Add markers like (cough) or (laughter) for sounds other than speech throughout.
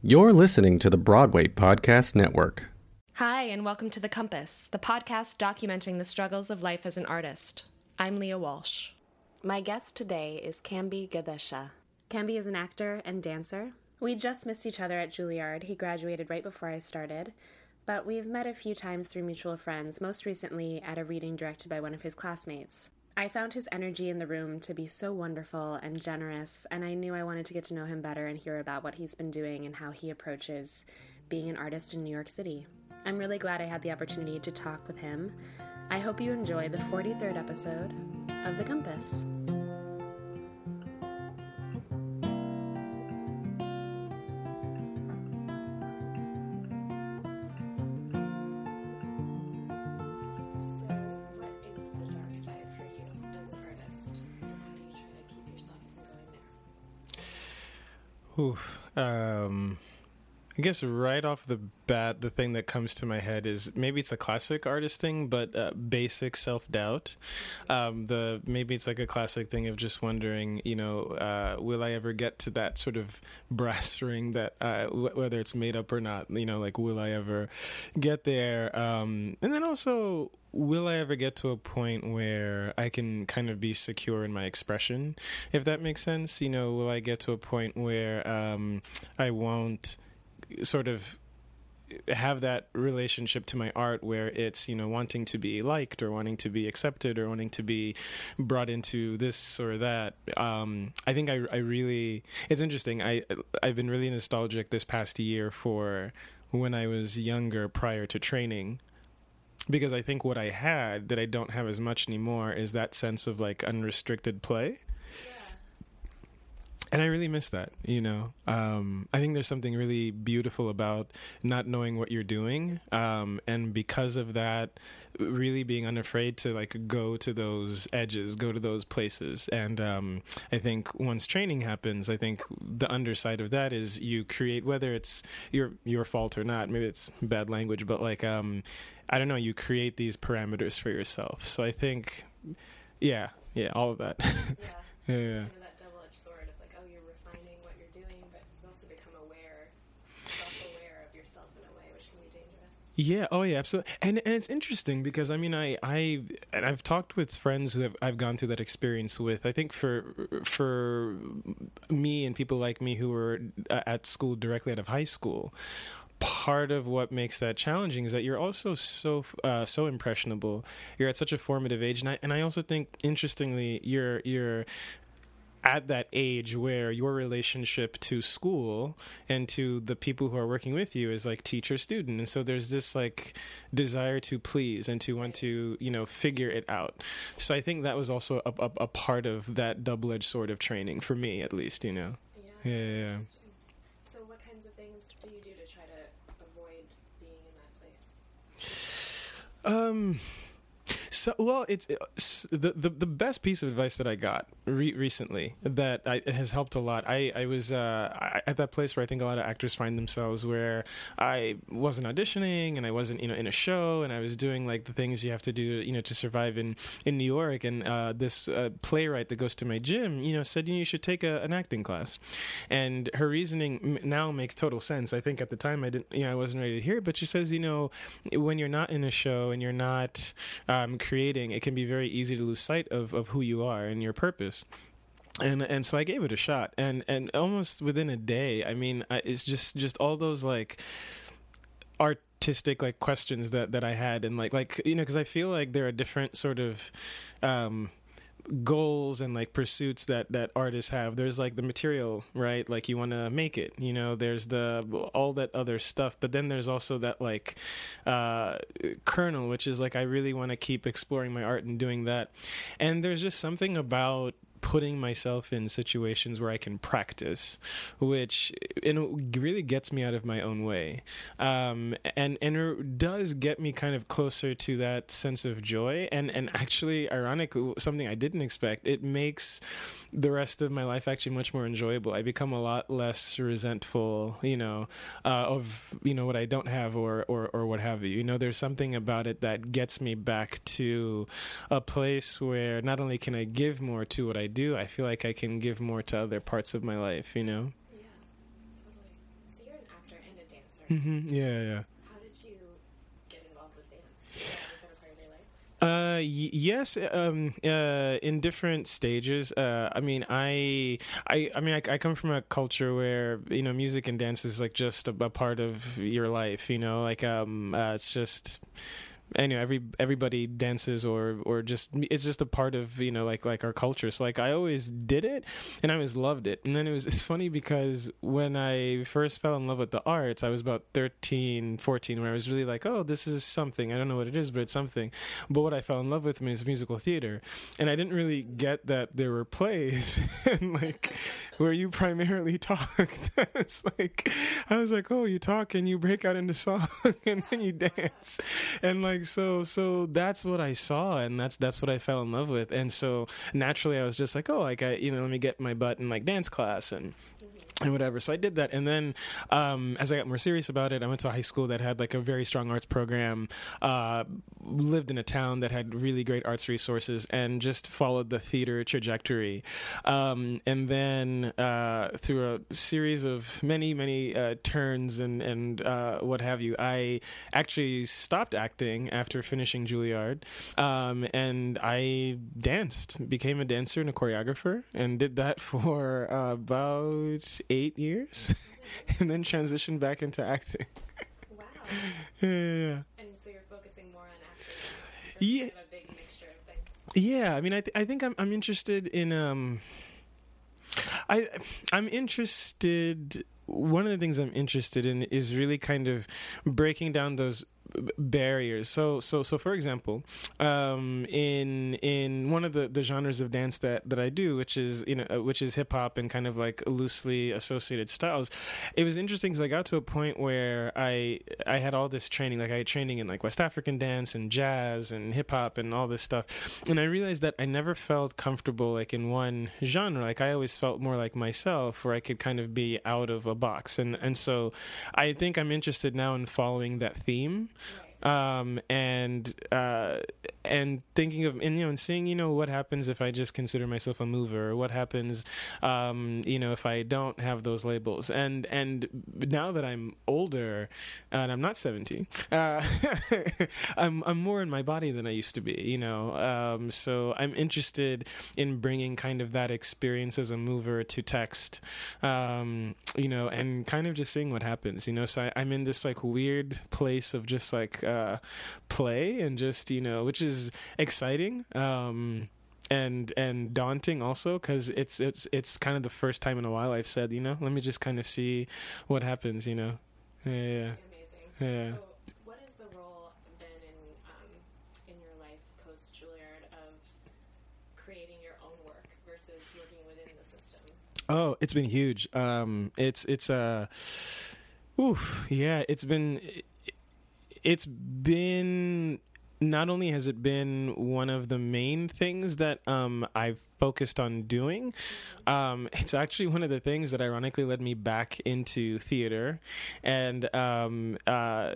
You're listening to the Broadway Podcast Network. Hi, and welcome to The Compass, the podcast documenting the struggles of life as an artist. I'm Leah Walsh. My guest today is Kambi Gathesha. Kambi is an actor and dancer. We just missed each other at Juilliard. He graduated right before I started, but we've met a few times through mutual friends, most recently at a reading directed by one of his classmates. I found his energy in the room to be so wonderful and generous, and I knew I wanted to get to know him better and hear about what he's been doing and how he approaches being an artist in New York City. I'm really glad I had the opportunity to talk with him. I hope you enjoy the 43rd episode of The Compass. Um, I guess right off the bat, the thing that comes to my head is maybe it's a classic artist thing, but uh, basic self doubt. Um, the maybe it's like a classic thing of just wondering, you know, uh, will I ever get to that sort of brass (laughs) ring that uh, w- whether it's made up or not, you know, like will I ever get there? Um, and then also will I ever get to a point where I can kind of be secure in my expression, if that makes sense? You know, will I get to a point where um, I won't sort of have that relationship to my art where it's you know wanting to be liked or wanting to be accepted or wanting to be brought into this or that um, i think I, I really it's interesting i i've been really nostalgic this past year for when i was younger prior to training because I think what I had that I don't have as much anymore is that sense of like unrestricted play. And I really miss that, you know. Um, I think there's something really beautiful about not knowing what you're doing, um, and because of that, really being unafraid to like go to those edges, go to those places. And um, I think once training happens, I think the underside of that is you create whether it's your your fault or not. Maybe it's bad language, but like um, I don't know, you create these parameters for yourself. So I think, yeah, yeah, all of that. (laughs) Yeah. yeah, yeah. that double edged sword of like, oh, you're refining what you're doing, but you also become aware, self aware of yourself in a way, which can be dangerous. Yeah. Oh, yeah. Absolutely. And and it's interesting because I mean, I I and I've talked with friends who have I've gone through that experience with. I think for for me and people like me who were uh, at school directly out of high school, part of what makes that challenging is that you're also so uh, so impressionable. You're at such a formative age, and I and I also think interestingly, you're you're at that age where your relationship to school and to the people who are working with you is like teacher student. And so there's this like desire to please and to want to you know figure it out. So i think that was also a, a, a part of that double-edged sword of training for me at least you know? Yeah, yeah, yeah. so what kinds of things do you do to try to avoid being in that place? Um so well, it's, the, the the best piece of advice that I got re- recently that I, has helped a lot. I I was uh, I, at that place where I think a lot of actors find themselves, where I wasn't auditioning and I wasn't you know in a show and I was doing like the things you have to do you know to survive in in New York. And uh, this uh, playwright that goes to my gym, you know, said you, know, you should take a, an acting class, and her reasoning now makes total sense. I think at the time I didn't you know I wasn't ready to hear it, but she says you know when you're not in a show and you're not um, creating, it can be very easy to lose sight of, of who you are and your purpose and and so I gave it a shot, and and almost within a day, I mean, I, it's just just all those like artistic like questions that that I had, and like like you know, because I feel like there are different sort of. Um, goals and like pursuits that that artists have. There's like the material right? Like you want to make it you know? There's the all that other stuff. But then there's also that like uh kernel which is like i really want to keep exploring my art and doing that. And there's just something about putting myself in situations where I can practice, which and really gets me out of my own way, um, and and it does get me kind of closer to that sense of joy. And and actually, ironically, something I didn't expect, it makes the rest of my life actually much more enjoyable. I become a lot less resentful, you know, uh, of you know what I don't have or or or what have you. You know, there's something about it that gets me back to a place where not only can I give more to what I do, I feel like I can give more to other parts of my life, you know? Yeah, totally. So you're an actor and a dancer. Mm-hmm. Yeah, yeah. How did you get involved with dance? Was that always been a part of your life? Uh, y- yes. Um, uh, in different stages. Uh, I mean, I, I, I mean, I, I come from a culture where you know music and dance is like just a, a part of your life. You know, like um, uh, it's just. Anyway, every everybody dances or or just it's just a part of you know like like our culture. So like I always did it, and I always loved it. And then it was it's funny because when I first fell in love with the arts, I was about 13, 14, where I was really like, oh, this is something. I don't know what it is, but it's something. But what I fell in love with is musical theater, and I didn't really get that there were plays (laughs) and like where you primarily (laughs) talked. it's like I was like, oh, you talk and you break out into song (laughs) and then you dance, and like so so that's what I saw, and that's that's what I fell in love with, and so naturally I was just like, oh, like I you know let me get my butt in like dance class and and whatever. So I did that, and then um, as I got more serious about it, I went to a high school that had like a very strong arts program. Uh, lived in a town that had really great arts resources, and just followed the theater trajectory. Um, and then uh, through a series of many, many uh, turns and and uh, what have you, I actually stopped acting after finishing Juilliard, um, and I danced, became a dancer and a choreographer, and did that (laughs) for about eight years, (laughs) and then transitioned back into acting. (laughs) Wow. Yeah. And so you're focusing more on acting. Yeah. Kind of a big mixture of things. Yeah, I mean, I th- I think I'm I'm interested in um, I I'm interested. One of the things I'm interested in is really kind of breaking down those barriers. So so so for example, um, in in one of the, the genres of dance that, that I do, which is you know uh, which is hip hop and kind of like loosely associated styles, it was interesting because I got to a point where I I had all this training, like I had training in like West African dance and jazz and hip hop and all this stuff, and I realized that I never felt comfortable like in one genre. Like I always felt more like myself, where I could kind of be out of a box, and and so I think I'm interested now in following that theme um, and uh, and thinking of and you know and seeing you know what happens if I just consider myself a mover, what happens um, you know if I don't have those labels. And and now that I'm older and I'm not 17, uh, (laughs) I'm I'm more in my body than I used to be. You know, um, so I'm interested in bringing kind of that experience as a mover to text. Um, you know, and kind of just seeing what happens. You know, so I, I'm in this like weird place of just like uh, play and just you know, which is exciting. Um, and and daunting also because it's it's it's kind of the first time in a while I've said you know let me just kind of see what happens you know yeah yeah, Amazing. Yeah. So, what has the role been in um, in your life post Juilliard of creating your own work versus working within the system? Oh, it's been huge. Um, it's it's uh, oof, yeah. It's been it's been not only has it been one of the main things that um, I've focused on doing, um, it's actually one of the things that ironically led me back into theater, and um, uh,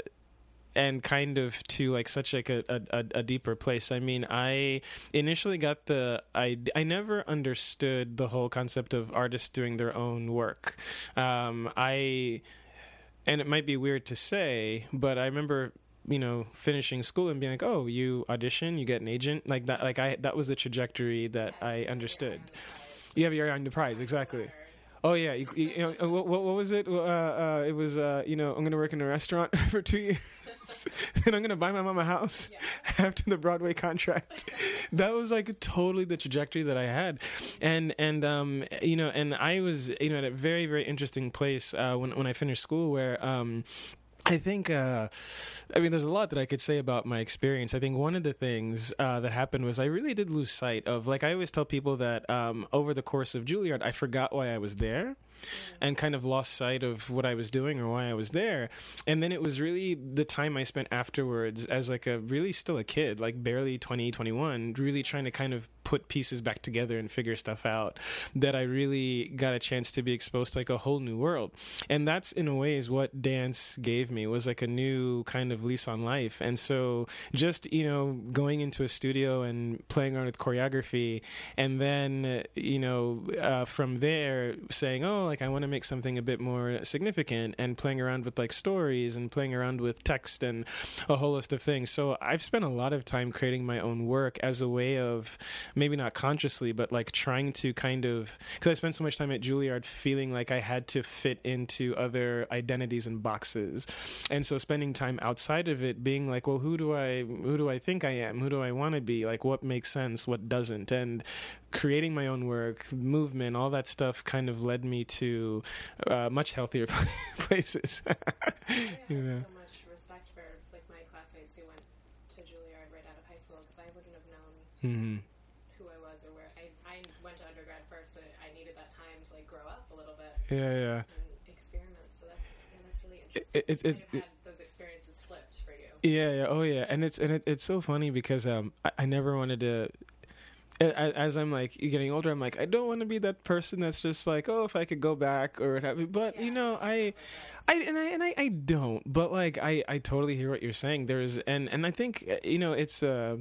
and kind of to like such like a, a, a deeper place. I mean, I initially got the I I never understood the whole concept of artists doing their own work. Um, I and it might be weird to say, but I remember you know finishing school and being like oh you audition you get an agent like that like i that was the trajectory that i understood. You have your the prize exactly. Oh yeah you, you, know what, what was it? Uh, uh, it was uh, you know i'm gonna work in a restaurant (laughs) for two years (laughs) and i'm gonna buy my mom a house (laughs) after the broadway contract. That was like totally the trajectory that i had. And and um you know and i was you know at a very very interesting place uh, when when i finished school where um I think, uh, I mean, there's a lot that I could say about my experience. I think one of the things uh, that happened was I really did lose sight of, like, I always tell people that um, over the course of Juilliard, I forgot why I was there and kind of lost sight of what I was doing or why I was there. And then it was really the time I spent afterwards as like a really still a kid, like barely 20, 21, really trying to kind of put pieces back together and figure stuff out that I really got a chance to be exposed to like a whole new world. And that's in a way is what dance gave me was like a new kind of lease on life. And so just, you know, going into a studio and playing around with choreography and then, you know, uh, from there saying, oh, like I want to make something a bit more significant and playing around with like stories and playing around with text and a whole list of things. So I've spent a lot of time creating my own work as a way of maybe not consciously, but like trying to kind of because I spent so much time at Juilliard feeling like I had to fit into other identities and boxes, and so spending time outside of it, being like, well, who do I who do I think I am? Who do I want to be? Like, what makes sense? What doesn't? And creating my own work, movement, all that stuff kind of led me to uh, much healthier (laughs) places. (laughs) (laughs) you know. so much respect for like my classmates who went to Juilliard right out of high school because I wouldn't have known mm-hmm. who I was or where I, I went to undergrad first. So I needed that time to like grow up a little bit. Yeah, yeah. And experiment. So that's yeah, that's really interesting. It, it, it, those experiences flipped for you. Yeah, yeah, oh yeah, and it's and it, it's so funny because um I, I never wanted to as I'm like getting older, I'm like, I don't want to be that person that's just like, oh, if I could go back or whatever. But you know, I, I and I and I, I don't. But like, I I totally hear what you're saying. There's and and I think you know, it's uh,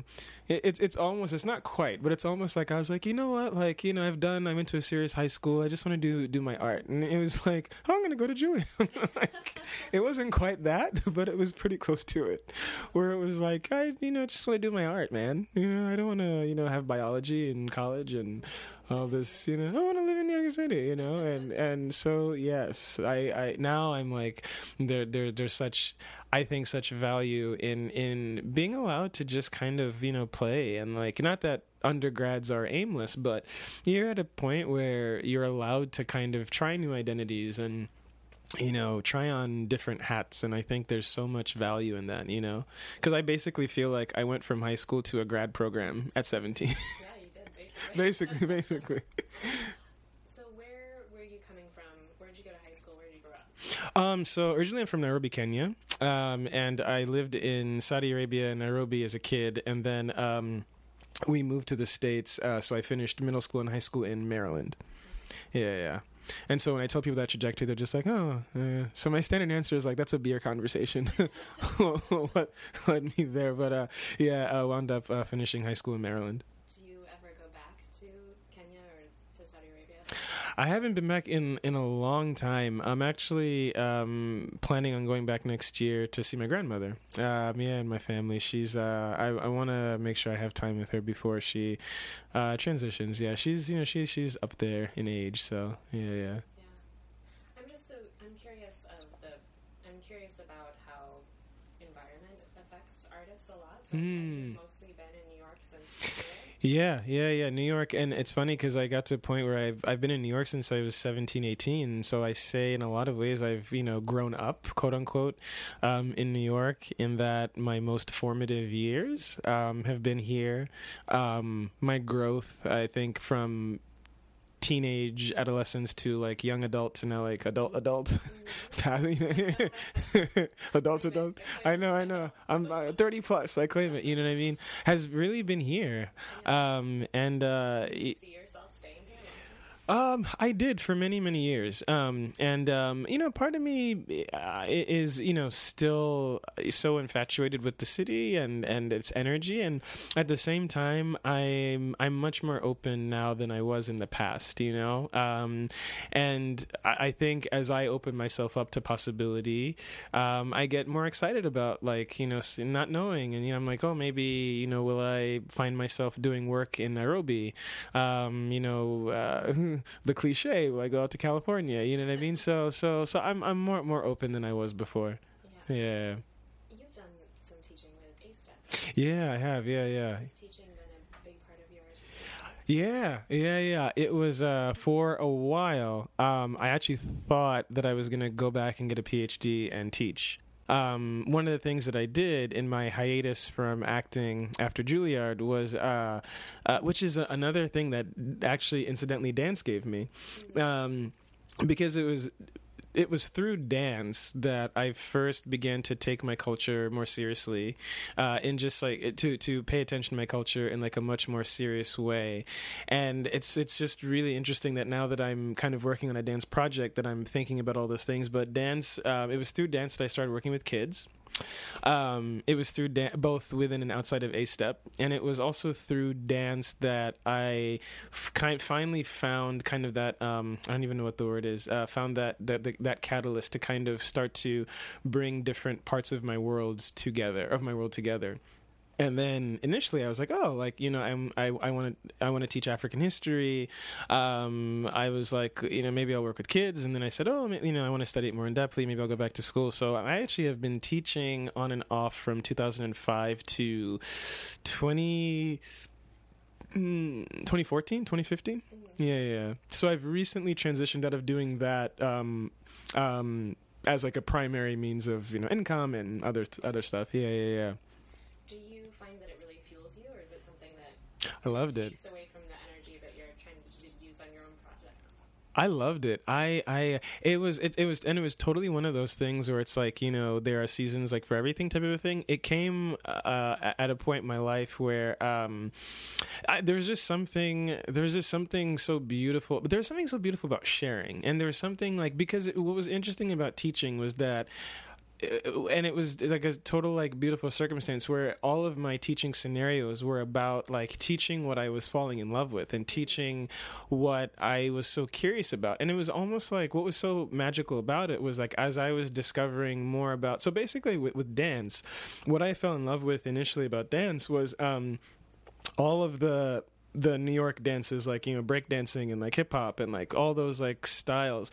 it's it's almost it's not quite, but it's almost like I was like, you know what, like you know, I've done. I'm into a serious high school. I just want to do do my art, and it was (laughs) like, oh, I'm gonna go to Julia. (laughs) like, it wasn't quite that, (laughs) but it was pretty close to it, where it was like, I you know just want to do my art, man. You know, I don't want to you know have biology in college and all this. You know, I want to live in New York City. You know, and and so yes, I I now I'm like there there there's such I think such value in in being allowed to just kind of you know play and like not that undergrads are aimless, but you're at a point where you're allowed to kind of try new identities and you know try on different hats and i think there's so much value in that you know because i basically feel like i went from high school to a grad program at 17 yeah you coming from? Where did basically basically basically Um, so originally I'm from Nairobi, Kenya, um, and I lived in Saudi Arabia, Nairobi as a kid, and then um, we moved to the states. Uh, so I finished middle school and high school in Maryland. Yeah, yeah. And so when I tell people that trajectory, they're just like, "Oh." Uh. So my standard answer is like, "That's a beer conversation." (laughs) what led me there? But uh, yeah, I wound up uh, finishing high school in Maryland. I haven't been back in in a long time. I'm actually um, planning on going back next year to see my grandmother. Uh, yeah, and my family. She's. Uh, I I want to make sure I have time with her before she uh, transitions. Yeah, she's you know she's she's up there in age. So yeah, yeah. Yeah, I'm just so I'm curious Yeah, yeah, yeah. New York, and it's funny because I got to a point where I've I've been in New York since I was 17, 18. So I say in a lot of ways I've you know grown up, quote unquote, um, in New York. In that my most formative years um, have been here. Um, my growth, I think, from teenage adolescence to like young adult to now like adult adult. (laughs) (laughs) Adult adult. i know i know. I'm uh, 30 plus. I claim it you know what i mean? Has really been here. Um and uh um, I did for many, many years. Um, and, um, you know, part of me uh, is, you know, still so infatuated with the city and, and its energy. And at the same time, I'm, I'm much more open now than I was in the past, you know? Um, and I, I think as I open myself up to possibility, um, I get more excited about, like, you know, not knowing. And, you know, I'm like, oh, maybe, you know, will I find myself doing work in Nairobi? Um, you know, uh, (laughs) the cliche will I go out to California? You know what I mean? So so so I'm I'm more more open than I was before. Yeah. yeah. You've done some teaching with ASTEP. Yeah, I have. Yeah, yeah. Teaching been a big part of yours? Yeah, yeah, yeah. It was uh, for a while. Um, I actually thought that I was going to go back and get a PhD and teach um, one of the things that I did in my hiatus from acting after Juilliard was, uh, uh, which is another thing that actually incidentally dance gave me, um, because it was it was through dance that I first began to take my culture more seriously, uh, and just like to to pay attention to my culture in like a much more serious way. And it's it's just really interesting that now that I'm kind of working on a dance project, that I'm thinking about all those things. But dance, um, it was through dance that I started working with kids. Um, it was through dan- both within and outside of ASTEP, and it was also through dance that I f- kind finally found kind of that um, I don't even know what the word is. Uh, found that that that catalyst to kind of start to bring different parts of my worlds together, of my world together and then initially I was like, oh, like you know, I'm I I want to I want to teach African history. Um, I was like, you know, maybe I'll work with kids, and then I said, oh, you know, I want to study it more in depthly. Maybe I'll go back to school. So I actually have been teaching on and off from 2005 to 20. 2014 2015 yeah yeah so i've recently transitioned out of doing that um, um, as like a primary means of you know income and other other stuff yeah yeah yeah I loved it. Away from the energy that you're trying to use on your own projects. I loved it. I, I, it was, it, it was, and it was totally one of those things where it's like, you know, there are seasons like for everything type of a thing. It came uh, at a point in my life where um, I, there was just something, there was just something so beautiful, but there was something so beautiful about sharing, and there was something like because it, what was interesting about teaching was that and it was like a total like beautiful circumstance where all of my teaching scenarios were about like teaching what I was falling in love with and teaching what I was so curious about. And it was almost like what was so magical about it was like as I was discovering more about so basically with, with dance what I fell in love with initially about dance was um all of the the New York dances, like you know, breakdancing and like hip hop and like all those like styles.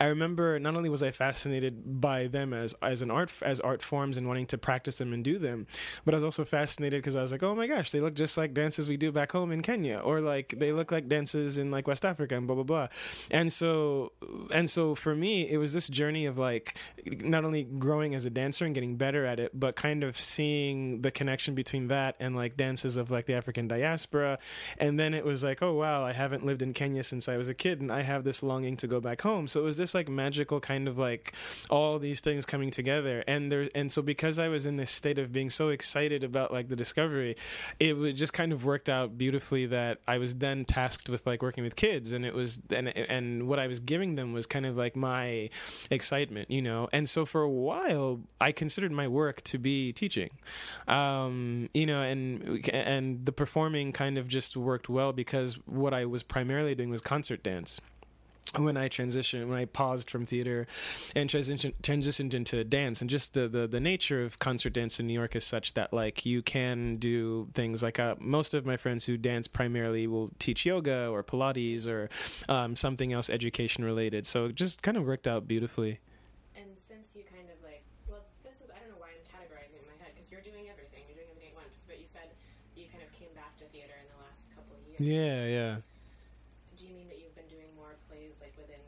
I remember not only was I fascinated by them as as an art as art forms and wanting to practice them and do them, but I was also fascinated because I was like, oh my gosh, they look just like dances we do back home in Kenya, or like they look like dances in like West Africa and blah blah blah. And so and so for me, it was this journey of like not only growing as a dancer and getting better at it, but kind of seeing the connection between that and like dances of like the African diaspora and then it was like, oh wow, I haven't lived in Kenya since I was a kid, and I have this longing to go back home. So it was this like magical kind of like all these things coming together, and there, and so because I was in this state of being so excited about like the discovery, it just kind of worked out beautifully that I was then tasked with like working with kids, and it was and and what I was giving them was kind of like my excitement, you know, and so for a while I considered my work to be teaching, um, you know, and and the performing kind of just worked well because what I was primarily doing was concert dance when I transitioned, when I paused from theater and transitioned, transitioned into dance, and just the, the, the nature of concert dance in New York is such that like you can do things like uh, most of my friends who dance primarily will teach yoga or Pilates or um, something else education related. So it just kind of worked out beautifully. Yeah, yeah. Do you mean that you've been doing more plays like within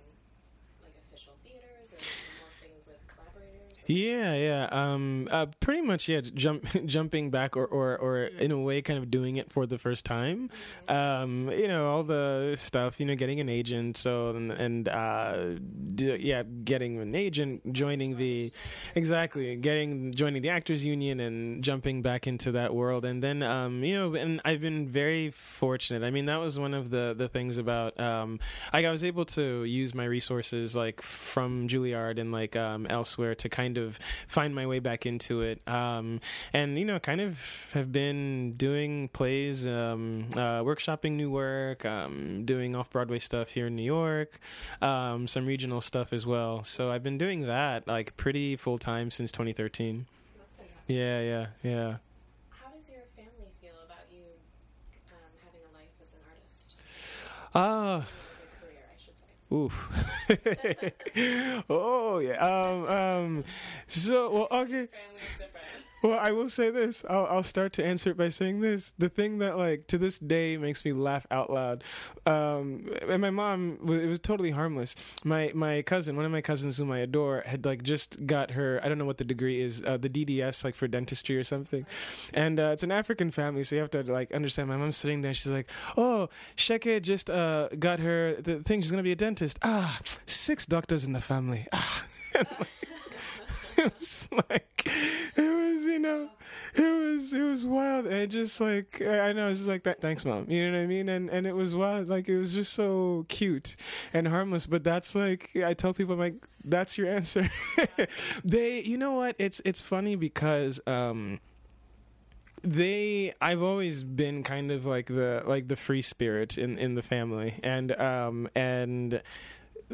like official theaters or more things with collaborators? Or? Yeah, yeah. Um, uh, pretty much, yeah. Jump, (laughs) jumping back, or, or, or in a way, kind of doing it for the first time. Um, you know, all the stuff. You know, getting an agent. So and, and uh, do, yeah, getting an agent, joining the exactly, getting joining the actors union, and jumping back into that world. And then, um, you know, and I've been very fortunate. I mean, that was one of the the things about. Um, I, I was able to use my resources like from Juilliard and like um, elsewhere to kind of find my way back into it. Um, and you know, kind of have been doing plays, um, uh, workshopping new work, um, doing off Broadway stuff here in New York, um, some regional stuff as well. So I've been doing that like pretty full time since 2013. Yeah, yeah, yeah. How does your family feel about you um, having a life as an artist? Ah. Uh, Oof. (laughs) oh yeah. Um. Um. So well. Okay. Well, I will say this. I'll, I'll start to answer it by saying this. The thing that, like, to this day makes me laugh out loud. Um, and my mom, it was totally harmless. My my cousin, one of my cousins whom I adore, had like just got her. I don't know what the degree is, uh, the DDS, like for dentistry or something. And uh, it's an African family, so you have to like understand. My mom's sitting there. She's like, "Oh, Sheke just uh, got her the thing. She's gonna be a dentist. Ah, six doctors in the family. (laughs) Ah." (laughs) it was like it was you know it was it was wild. And just like I know, it's just like that. Thanks, mom. You know what I mean? And and it was wild. Like it was just so cute and harmless. But that's like I tell people, I'm like, that's your answer. (laughs) they, you know what? It's it's funny because. um they i've always been kind of like the like the free spirit in in the family and um and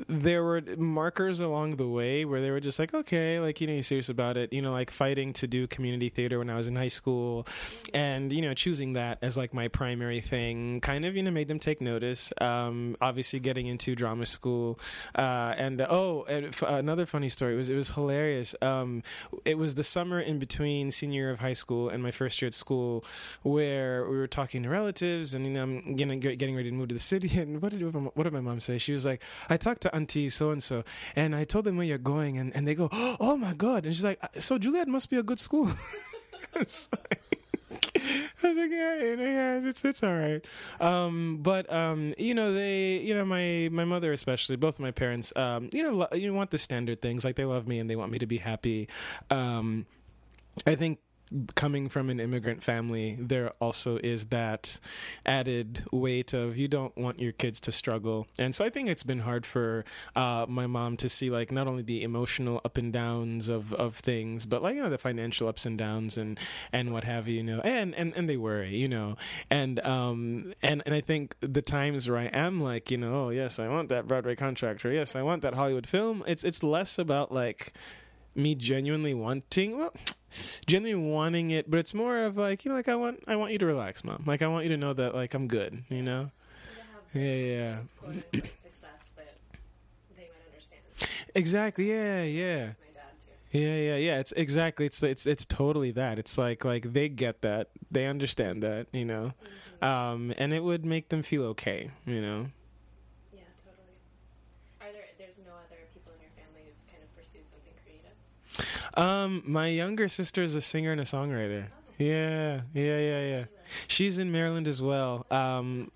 there were markers along the way where they were just like, okay, like, you know, you're serious about it, you know, like fighting to do community theater when I was in high school and, you know, choosing that as like my primary thing kind of, you know, made them take notice. Um, obviously getting into drama school. Uh, and, uh, oh, and f- another funny story. It was, it was hilarious. Um, it was the summer in between senior year of high school and my first year at school where we were talking to relatives and, you know, I'm getting, getting ready to move to the city. (laughs) And what did, what did my mom say? She was like, I talked to auntie so and so, and I told them where you're going, and, and they go, (gasps) oh my god, and she's like, so Juliet must be a good school. (laughs) I was like, (laughs) I was like, yeah, yeah, it's it's all right. Um, but um, you know, they, you know, my my mother especially, both my parents, um, you know, lo- you want the standard things, like they love me and they want me to be happy. Um, I think coming from an immigrant family, there also is that added weight of you don't want your kids to struggle. And so I think it's been hard for uh, my mom to see like not only the emotional up and downs of, of things, but like you know the financial ups and downs and and what have you, you know. And and and they worry, you know. And um and and I think the times where I am like, you know, oh yes, I want that Broadway contract, or yes, I want that Hollywood film. It's it's less about like me genuinely wanting well genuinely wanting it but it's more of like you know like i want i want you to relax mom. Like i want you to know that like i'm good you know? Yeah yeah (clears throat) success that they might understand. exactly. Yeah yeah My dad too. yeah yeah yeah. It's exactly it's it's it's totally that. It's like like they get that. They understand that you know? Um and it would make them feel okay you know Yeah, totally. Are there? There's no other people in your family who've kind of pursued something creative. Um my younger sister is a singer and a songwriter yeah yeah yeah yeah she's in maryland as well um.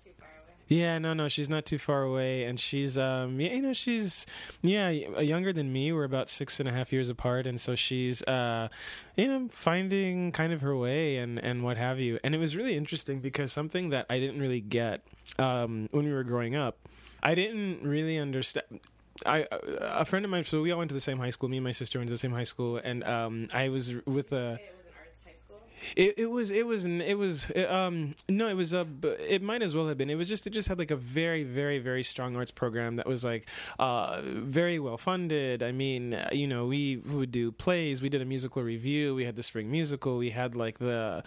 Yeah, no, no, she's not too far away, and she's, um, yeah, you know, she's, yeah, younger than me. We're about six and a half years apart, and so she's, uh, you know, finding kind of her way and and what have you. And it was really interesting because something that I didn't really get um, when we were growing up, I didn't really understand. I a friend of mine. So we all went to the same high school. Me and my sister went to the same high school, and um, I was with a. Say it was an arts high school. It, it was it was it was um no it was a it might as well have been it was just it just had like a very very very strong arts program that was like uh very well funded I mean uh, you know we would do plays we did a musical review we had the spring musical we had like the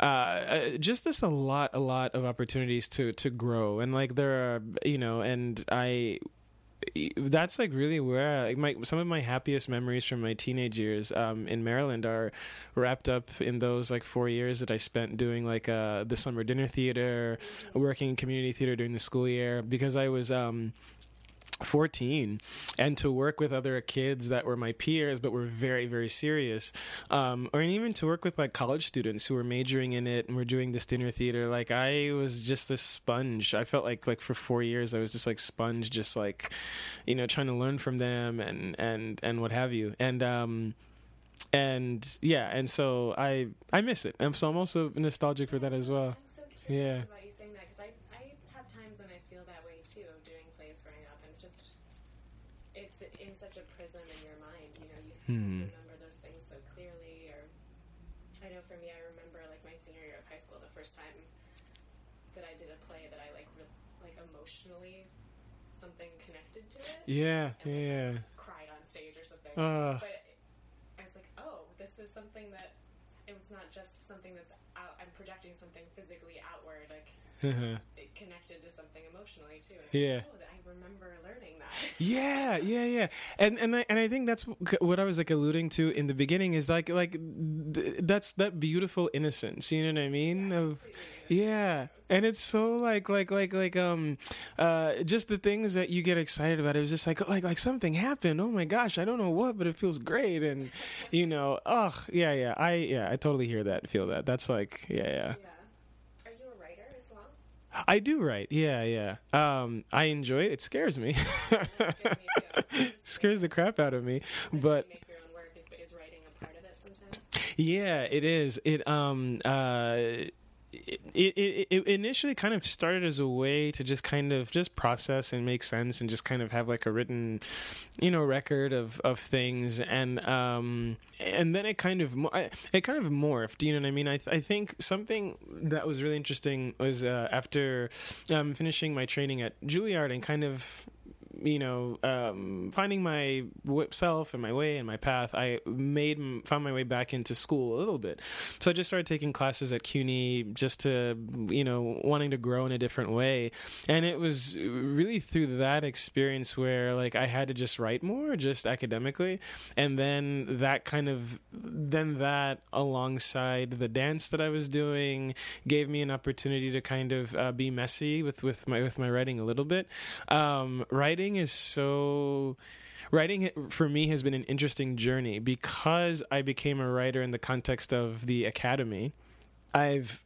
uh, uh just this a lot a lot of opportunities to to grow and like there are you know and I that's like really where like my some of my happiest memories from my teenage years um, in Maryland are wrapped up in those like four years that I spent doing like uh, the summer dinner theater, working in community theater during the school year because I was. Um, 14 and to work with other kids that were my peers but were very very serious um, or even to work with like college students who were majoring in it and were doing this dinner theater like i was just this sponge. I felt like like for four years i was just like sponge just like you know trying to learn from them and and and what have you. And um and yeah and so i i miss it. And so i'm also nostalgic for that as well. I'm so curious Yeah. about you saying that because I, I have times when I feel that way too of doing plays growing up and it's just it's in such a prism in your mind you know you Hmm. remember those things so clearly or I know for me I remember like my senior year of high school the first time that I did a play that I like re- like emotionally something connected to it. Yeah and, like, yeah. cried on stage or something. Uh but I was like, oh, this is something that it's not just something that's out. I'm projecting something physically outward, like it connected to something emotionally too. It's Yeah. Like, oh, I remember learning that. (laughs) Yeah, yeah, yeah, and and I, and I think that's what I was like alluding to in the beginning is like like th- that's that beautiful innocence. You know what I mean? Of yeah, and it's so like like like like um uh just the things that you get excited about. It was just like like like something happened. Oh my gosh, I don't know what, but it feels great, and you know, ugh, yeah, yeah, I yeah, I totally hear that, feel that. That's like yeah, yeah. yeah. Are you a writer as well? I do write. Yeah, yeah. Um, I enjoy it. It scares me. (laughs) (laughs) Scares the crap out of me, but make your own work. Is, is writing a part of it sometimes? Yeah, it is. It um uh it, it, it initially kind of started as a way to just kind of just process and make sense and just kind of have like a written you know record of of things. And um and then it kind of it kind of morphed you know what i mean? I i think something that was really interesting was uh, after um finishing my training at juilliard and kind of you know, um, finding my self and my way and my path, I made found my way back into school a little bit. So I just started taking classes at CUNY just to, you know, wanting to grow in a different way. And it was really through that experience where like I had to just write more, just academically, and then that kind of then that alongside the dance that I was doing gave me an opportunity to kind of uh, be messy with with my with my writing a little bit. Um, writing writing is so writing for me has been an interesting journey because I became a writer in the context of the academy. I've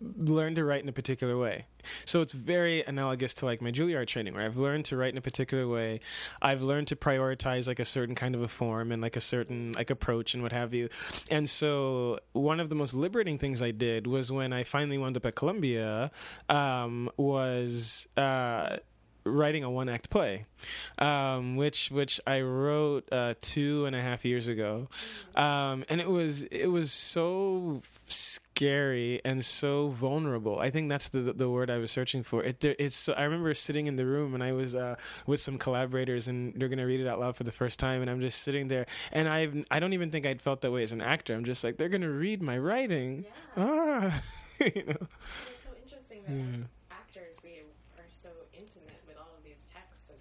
learned to write in a particular way. So it's very analogous to like my Juilliard training where I've learned to write in a particular way. I've learned to prioritize like a certain kind of a form and like a certain like approach and what have you. And so one of the most liberating things I did was when I finally wound up at Columbia um, was uh, writing a one act play, um, which which I wrote uh, two and a half years ago, um, and it was it was so scary and so vulnerable. I think that's the the word I was searching for. It it's so, I remember sitting in the room and I was uh, with some collaborators and they're gonna read it out loud for the first time, and I'm just sitting there and I've I don't even think I'd felt that way as an actor. I'm just like they're gonna read my writing. Yeah. Ah, (laughs) you know. It's so interesting that. Yeah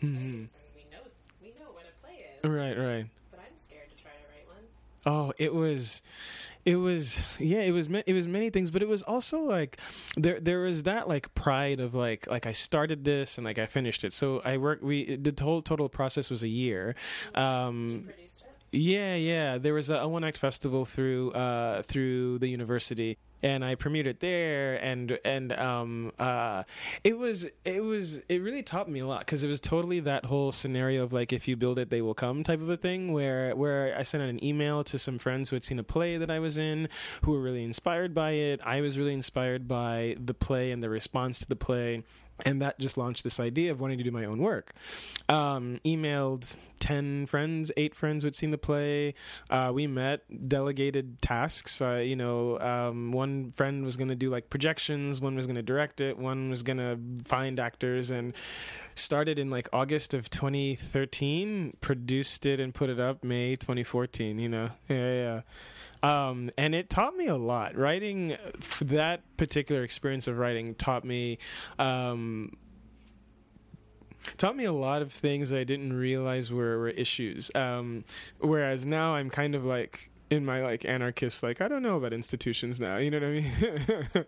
mm-hmm. we know we know what a play is. Right, right. But I'm scared to try to write one. Oh, it was it was yeah it was it was many things but it was also like there there was that like pride of like like I started this and like I finished it so I worked we the whole total process was a year um yeah yeah there was a, a one act festival through uh through the university and I premiered it there, and and um, uh, it was it was it really taught me a lot because it was totally that whole scenario of like if you build it, they will come type of a thing. Where where I sent out an email to some friends who had seen a play that I was in, who were really inspired by it. I was really inspired by the play and the response to the play and that just launched this idea of wanting to do my own work. Um, emailed 10 friends, eight friends who had seen the play. Uh, we met, delegated tasks. Uh, you know, um, one friend was going to do like projections, one was going to direct it, one was going to find actors, and started in like August of 2013, produced it and put it up May 2014, you know? Yeah, yeah. Um, and it taught me a lot. Writing that particular experience of writing taught me um, taught me a lot of things that I didn't realize were, were issues. Um, whereas now I'm kind of like in my like anarchist, like I don't know about institutions now. You know what I mean? (laughs)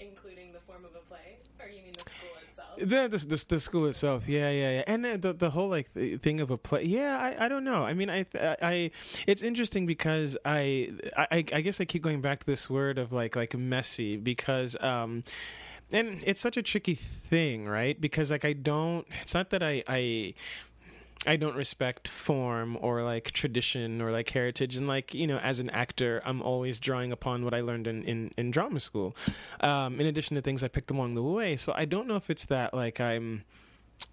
Including the form of a play, or you mean the school itself? The, the, the, the school itself, yeah, yeah, yeah, and the the whole like thing of a play, yeah, I, I don't know. I mean, I I it's interesting because I, I I guess I keep going back to this word of like like messy because um and it's such a tricky thing right because like i don't it's not that i i I don't respect form or like tradition or like heritage. And like, you know, as an actor, I'm always drawing upon what I learned in, in, in drama school, um, in addition to things I picked along the way. So I don't know if it's that like I'm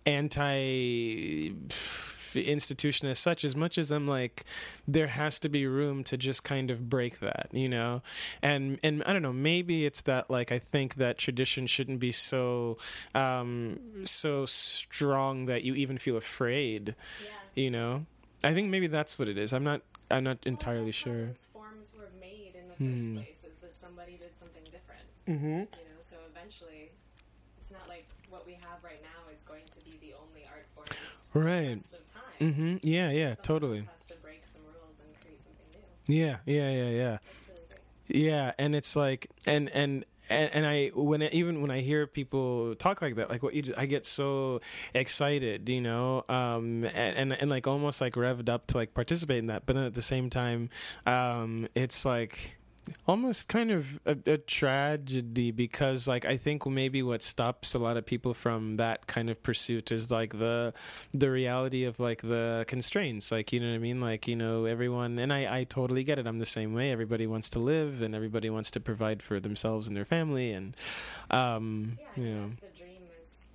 anti institution as such as much as I'm like there has to be room to just kind of break that, you know? And and I don't know, maybe it's that like I think that tradition shouldn't be so um so strong that you even feel afraid. Yeah. You know? I think maybe that's what it is. I'm not I'm not well, entirely sure. Forms were made in the first hmm. place is that somebody did something different. Mm-hmm. You know, so eventually it's not like what we have right now is going to be the only art form. Right. Mm-hmm. Yeah, yeah, totally. Yeah, yeah, yeah, yeah. Really yeah, and it's like, and and and, and I when it, even when I hear people talk like that, like what you, just, I get so excited, you know, um, and, and, and like almost like revved up to like participate in that, but then at the same time, um, it's like almost kind of a, a, tragedy because like i think maybe what stops a lot of people from that kind of pursuit is like the the reality of like the constraints. Like you know what i mean? Like you know everyone and i i totally get it. I'm the same way. Everybody wants to live and everybody wants to provide for themselves and their family and um yeah, you know. the dream is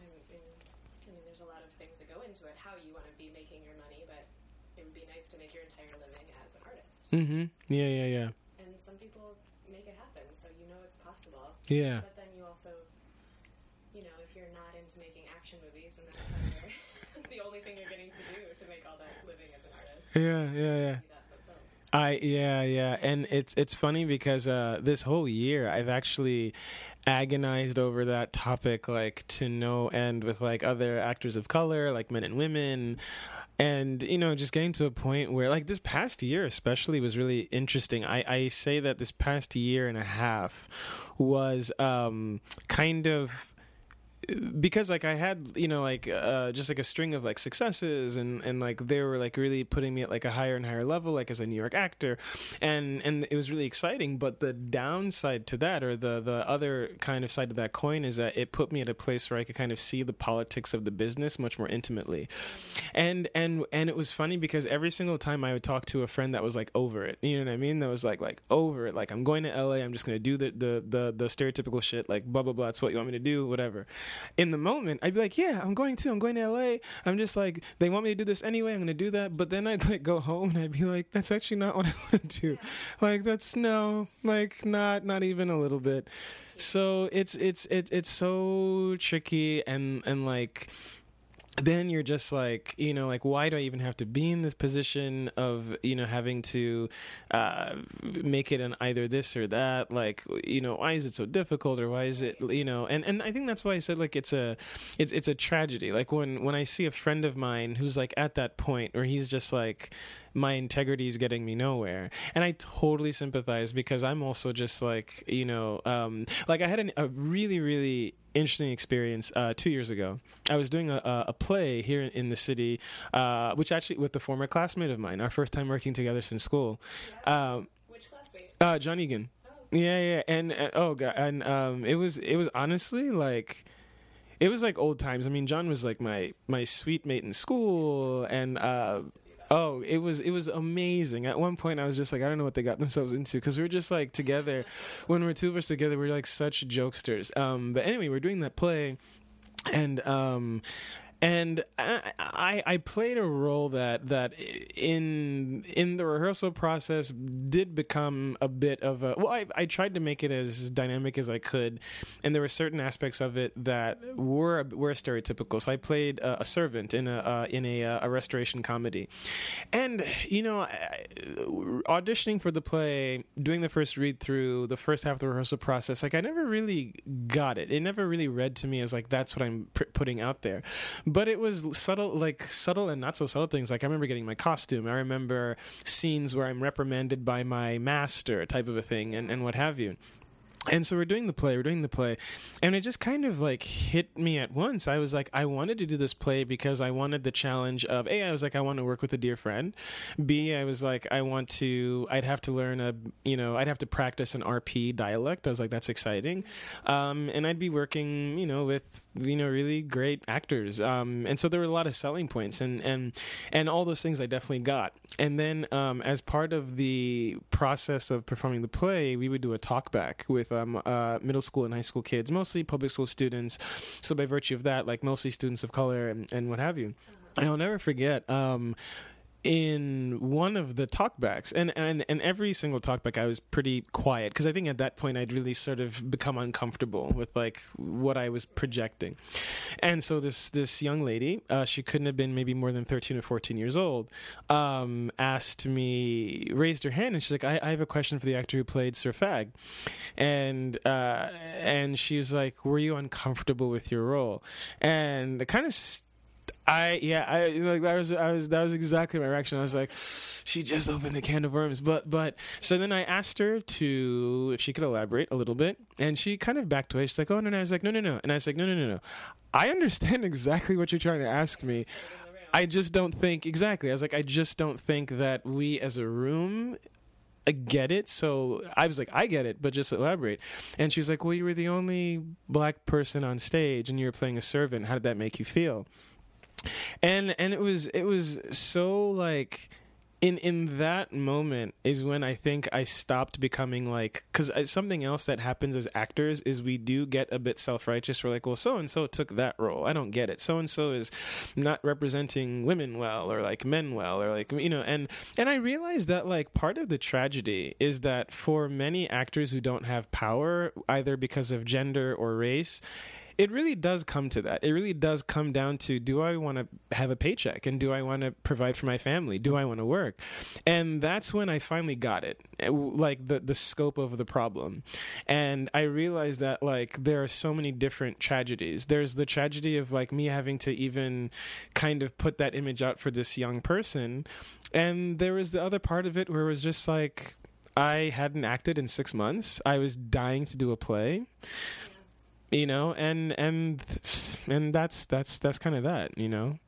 I mean, I mean there's a lot of things that go into it how you want to be making your money but it would be nice to make your entire living as an artist. Mm-hmm. Yeah yeah yeah and some people make it happen, so you know it's possible. Yeah. But then you also, you know, if you're not into making action movies, and that's how (laughs) you're the only thing you're getting to do to make all that living as an artist. yeah yeah yeah do that for film. I yeah yeah, and it's it's funny because uh, this whole year I've actually agonized over that topic like to no end with like other actors of color, like men and women. And you know, just getting to a point where, like this past year, especially, was really interesting. I, I say that this past year and a half was um, kind of because like I had you know like uh, just like a string of like successes and and like they were like really putting me at like a higher and higher level like as a New York actor. And and it was really exciting but the downside to that or the the other kind of side of that coin is that it put me at a place where I could kind of see the politics of the business much more intimately. And and and it was funny because every single time I would talk to a friend that was like over it you know what I mean? That was like like over it. Like I'm going to LA I'm just going to do the, the the the stereotypical shit like blah blah blah that's what you want me to do whatever in the moment, I'd be like, "Yeah, I'm going to. I'm going to LA. I'm just like, they want me to do this anyway. I'm going to do that." But then I'd like go home and I'd be like, "That's actually not what (laughs) I want to do. Like, that's no, like not, not even a little bit." So it's it's it, it's so tricky and and like then you're just like you know like why do i even have to be in this position of you know having to uh, make it an either this or that? Like you know why is it so difficult or why is it you know and and i think that's why i said like it's a it's it's a tragedy. Like when when i see a friend of mine who's like at that point where he's just like my integrity is getting me nowhere and i totally sympathize because i'm also just like you know um like i had an, a really really interesting experience uh, two years ago. I was doing a, a play here in the city, uh, which actually with the former classmate of mine, our first time working together since school. Um, Which classmate? uh, John Egan. Yeah, yeah, and uh, oh god, and um, it was it was honestly like. It was like old times. I mean, John was like my my suite mate in school, and uh, Oh, it was it was amazing. At one point, I was just like, I don't know what they got themselves into because we were just like together. When we're two of us together, we are like such jokesters. Um, but anyway, we're doing that play, and um, and I, I, I played a role that that in in the rehearsal process did become a bit of a well I, I tried to make it as dynamic as I could and there were certain aspects of it that were were stereotypical. So I played a, a servant in a uh, in a, a restoration comedy. And you know auditioning for the play doing the first read through the first half of the rehearsal process like I never really got it. It never really read to me as like that's what I'm pr- putting out there but it was subtle like subtle and not so subtle things. Like i remember getting my costume. I remember scenes where i'm reprimanded by my master type of a thing and, and what have you and so we're doing the play we're doing the play and it just kind of like hit me at once. I was like i wanted to do this play because i wanted the challenge of a i was like i want to work with a dear friend. B i was like i want to i'd have to learn a you know i'd have to practice an rp dialect. I was like that's exciting. Um, and i'd be working you know with you know really great actors. Um, and so there were a lot of selling points and and and all those things i definitely got. And then um, as part of the process of performing the play we would do a talk back with um, uh, middle school and high school kids mostly public school students. So by virtue of that like mostly students of color and, and what have you. And I'll never forget um, in one of the talkbacks and, and and every single talkback I was pretty quiet because I think at that point I'd really sort of become uncomfortable with like what I was projecting. And so this this young lady uh, she couldn't have been maybe more than 13 or 14 years old um, asked me raised her hand and she's like I, I have a question for the actor who played Sir Fag. And uh, and she was like were you uncomfortable with your role? And it kind of st- I yeah I like that was I was that was exactly my reaction. I was like, she just opened the can of worms. But but so then I asked her to if she could elaborate a little bit, and she kind of backed away. She's like, oh no no. I was like no no no, and I was like no no no no. I understand (laughs) exactly what you're trying to ask me. I just don't think exactly. I was like I just don't think that we as a room uh, get it. So I was like, I get it, but just elaborate. And she was like, Well, you were the only black person on stage and you were playing a servant. How did that make you feel? And and it was it was so like in in that moment is when I think I stopped becoming like because something else that happens as actors is we do get a bit self righteous. We're like, well, so and so took that role. I don't get it. So and so is not representing women well, or like men well, or like you know. And and I realized that like part of the tragedy is that for many actors who don't have power, either because of gender or race it really does come to that. It really does come down to do I want to have a paycheck and do I want to provide for my family? Do I want to work? And that's when I finally got it, eh, like the the scope of the problem. And I realized that like there are so many different tragedies. There's the tragedy of like me having to even kind of put that image out for this young person, and there was the other part of it where it was just like I hadn't acted in 6 months. I was dying to do a play you know and and and that's that's that's kind of that you know?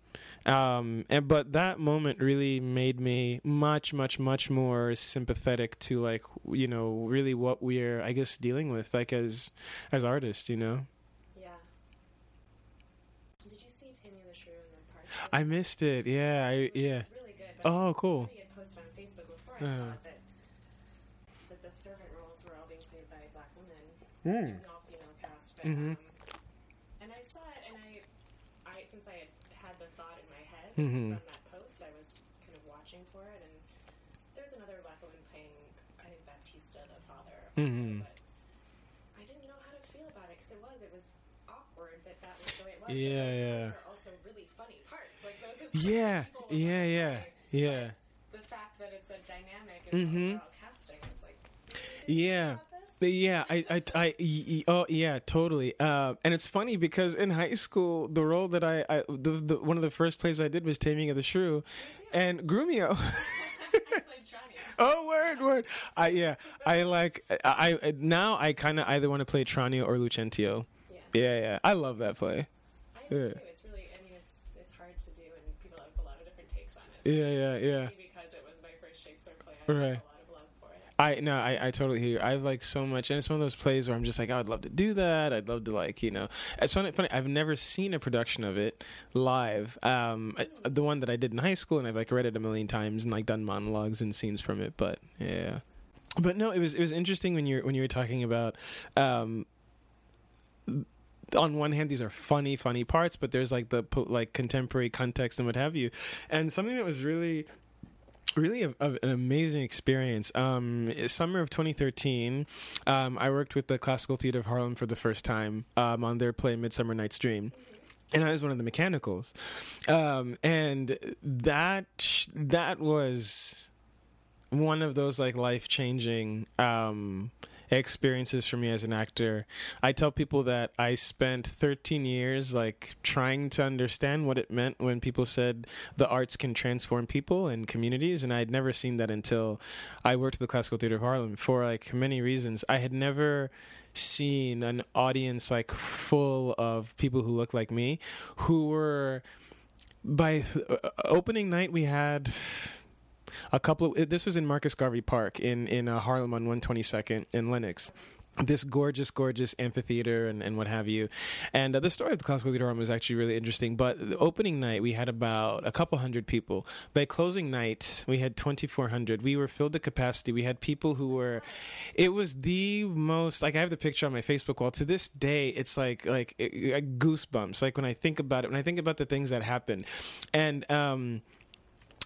Um and but that moment really made me much much much more sympathetic to like you know really what we're i guess dealing with like as as artists you know? Yeah. Did you see Taming the shrew in the park i missed it. Yeah i yeah. really good oh cool. posted on facebook before i uh. that, that the servant roles were all being played by black women. Mm. But, mm-hmm. um, and I saw it, and I, I since I had had the thought in my head mm-hmm. from that post, I was kind of watching for it, and there's another black woman playing, I think Baptista, the father. Mm-hmm. but I didn't know how to feel about it because it was, it was awkward that that was the way it was. Yeah, yeah. are also really funny parts. Like those. Yeah, (laughs) yeah, yeah, yeah. The fact that it's a dynamic and mm-hmm. casting is like. Yeah. Yeah, I, I, I, oh yeah, totally. Uh, and it's funny because in high school, the role that I, I the, the one of the first plays I did was Taming of the Shrew, and Grumio. (laughs) (laughs) oh, word, word. I yeah, I like. I, I now I kind of either want to play Tranio or Lucentio. Yeah. yeah, yeah. I love that play. I do yeah. too. It's really, I mean, it's it's hard to do, and people have a lot of different takes on it. Yeah, yeah, yeah. Because it was my first Shakespeare play. I right. I no, I, I totally hear. You. I've like so much, and it's one of those plays where I'm just like, I'd love to do that. I'd love to like, you know. It's funny. funny I've never seen a production of it live. Um, I, the one that I did in high school, and I've like read it a million times and like done monologues and scenes from it. But yeah, but no, it was it was interesting when you're when you were talking about. Um, on one hand these are funny funny parts but there's like the like contemporary context and what have you and something that was really really a, a, an amazing experience. Um, summer of 2013, um, I worked with the Classical Theater of Harlem for the first time um, on their play Midsummer Night's Dream. And I was one of the mechanicals, um, and that that was one of those like life changing um, experiences for me as an actor. I tell people that I spent 13 years like trying to understand what it meant when people said the arts can transform people and communities, and I had never seen that until I worked at the Classical Theater of Harlem for like many reasons. I had never seen an audience like full of people who looked like me who were by uh, opening night we had a couple of this was in Marcus Garvey Park in in uh, Harlem on 122nd in Lenox this gorgeous, gorgeous amphitheater and, and what have you. And uh, the story of the Classical Theater Harlem was actually really interesting. But the opening night, we had about a couple hundred people. By closing night, we had 2,400. We were filled to capacity. We had people who were, it was the most, like I have the picture on my Facebook wall. To this day, it's like, like, it, goosebumps. Like when I think about it, when I think about the things that happened. And, um,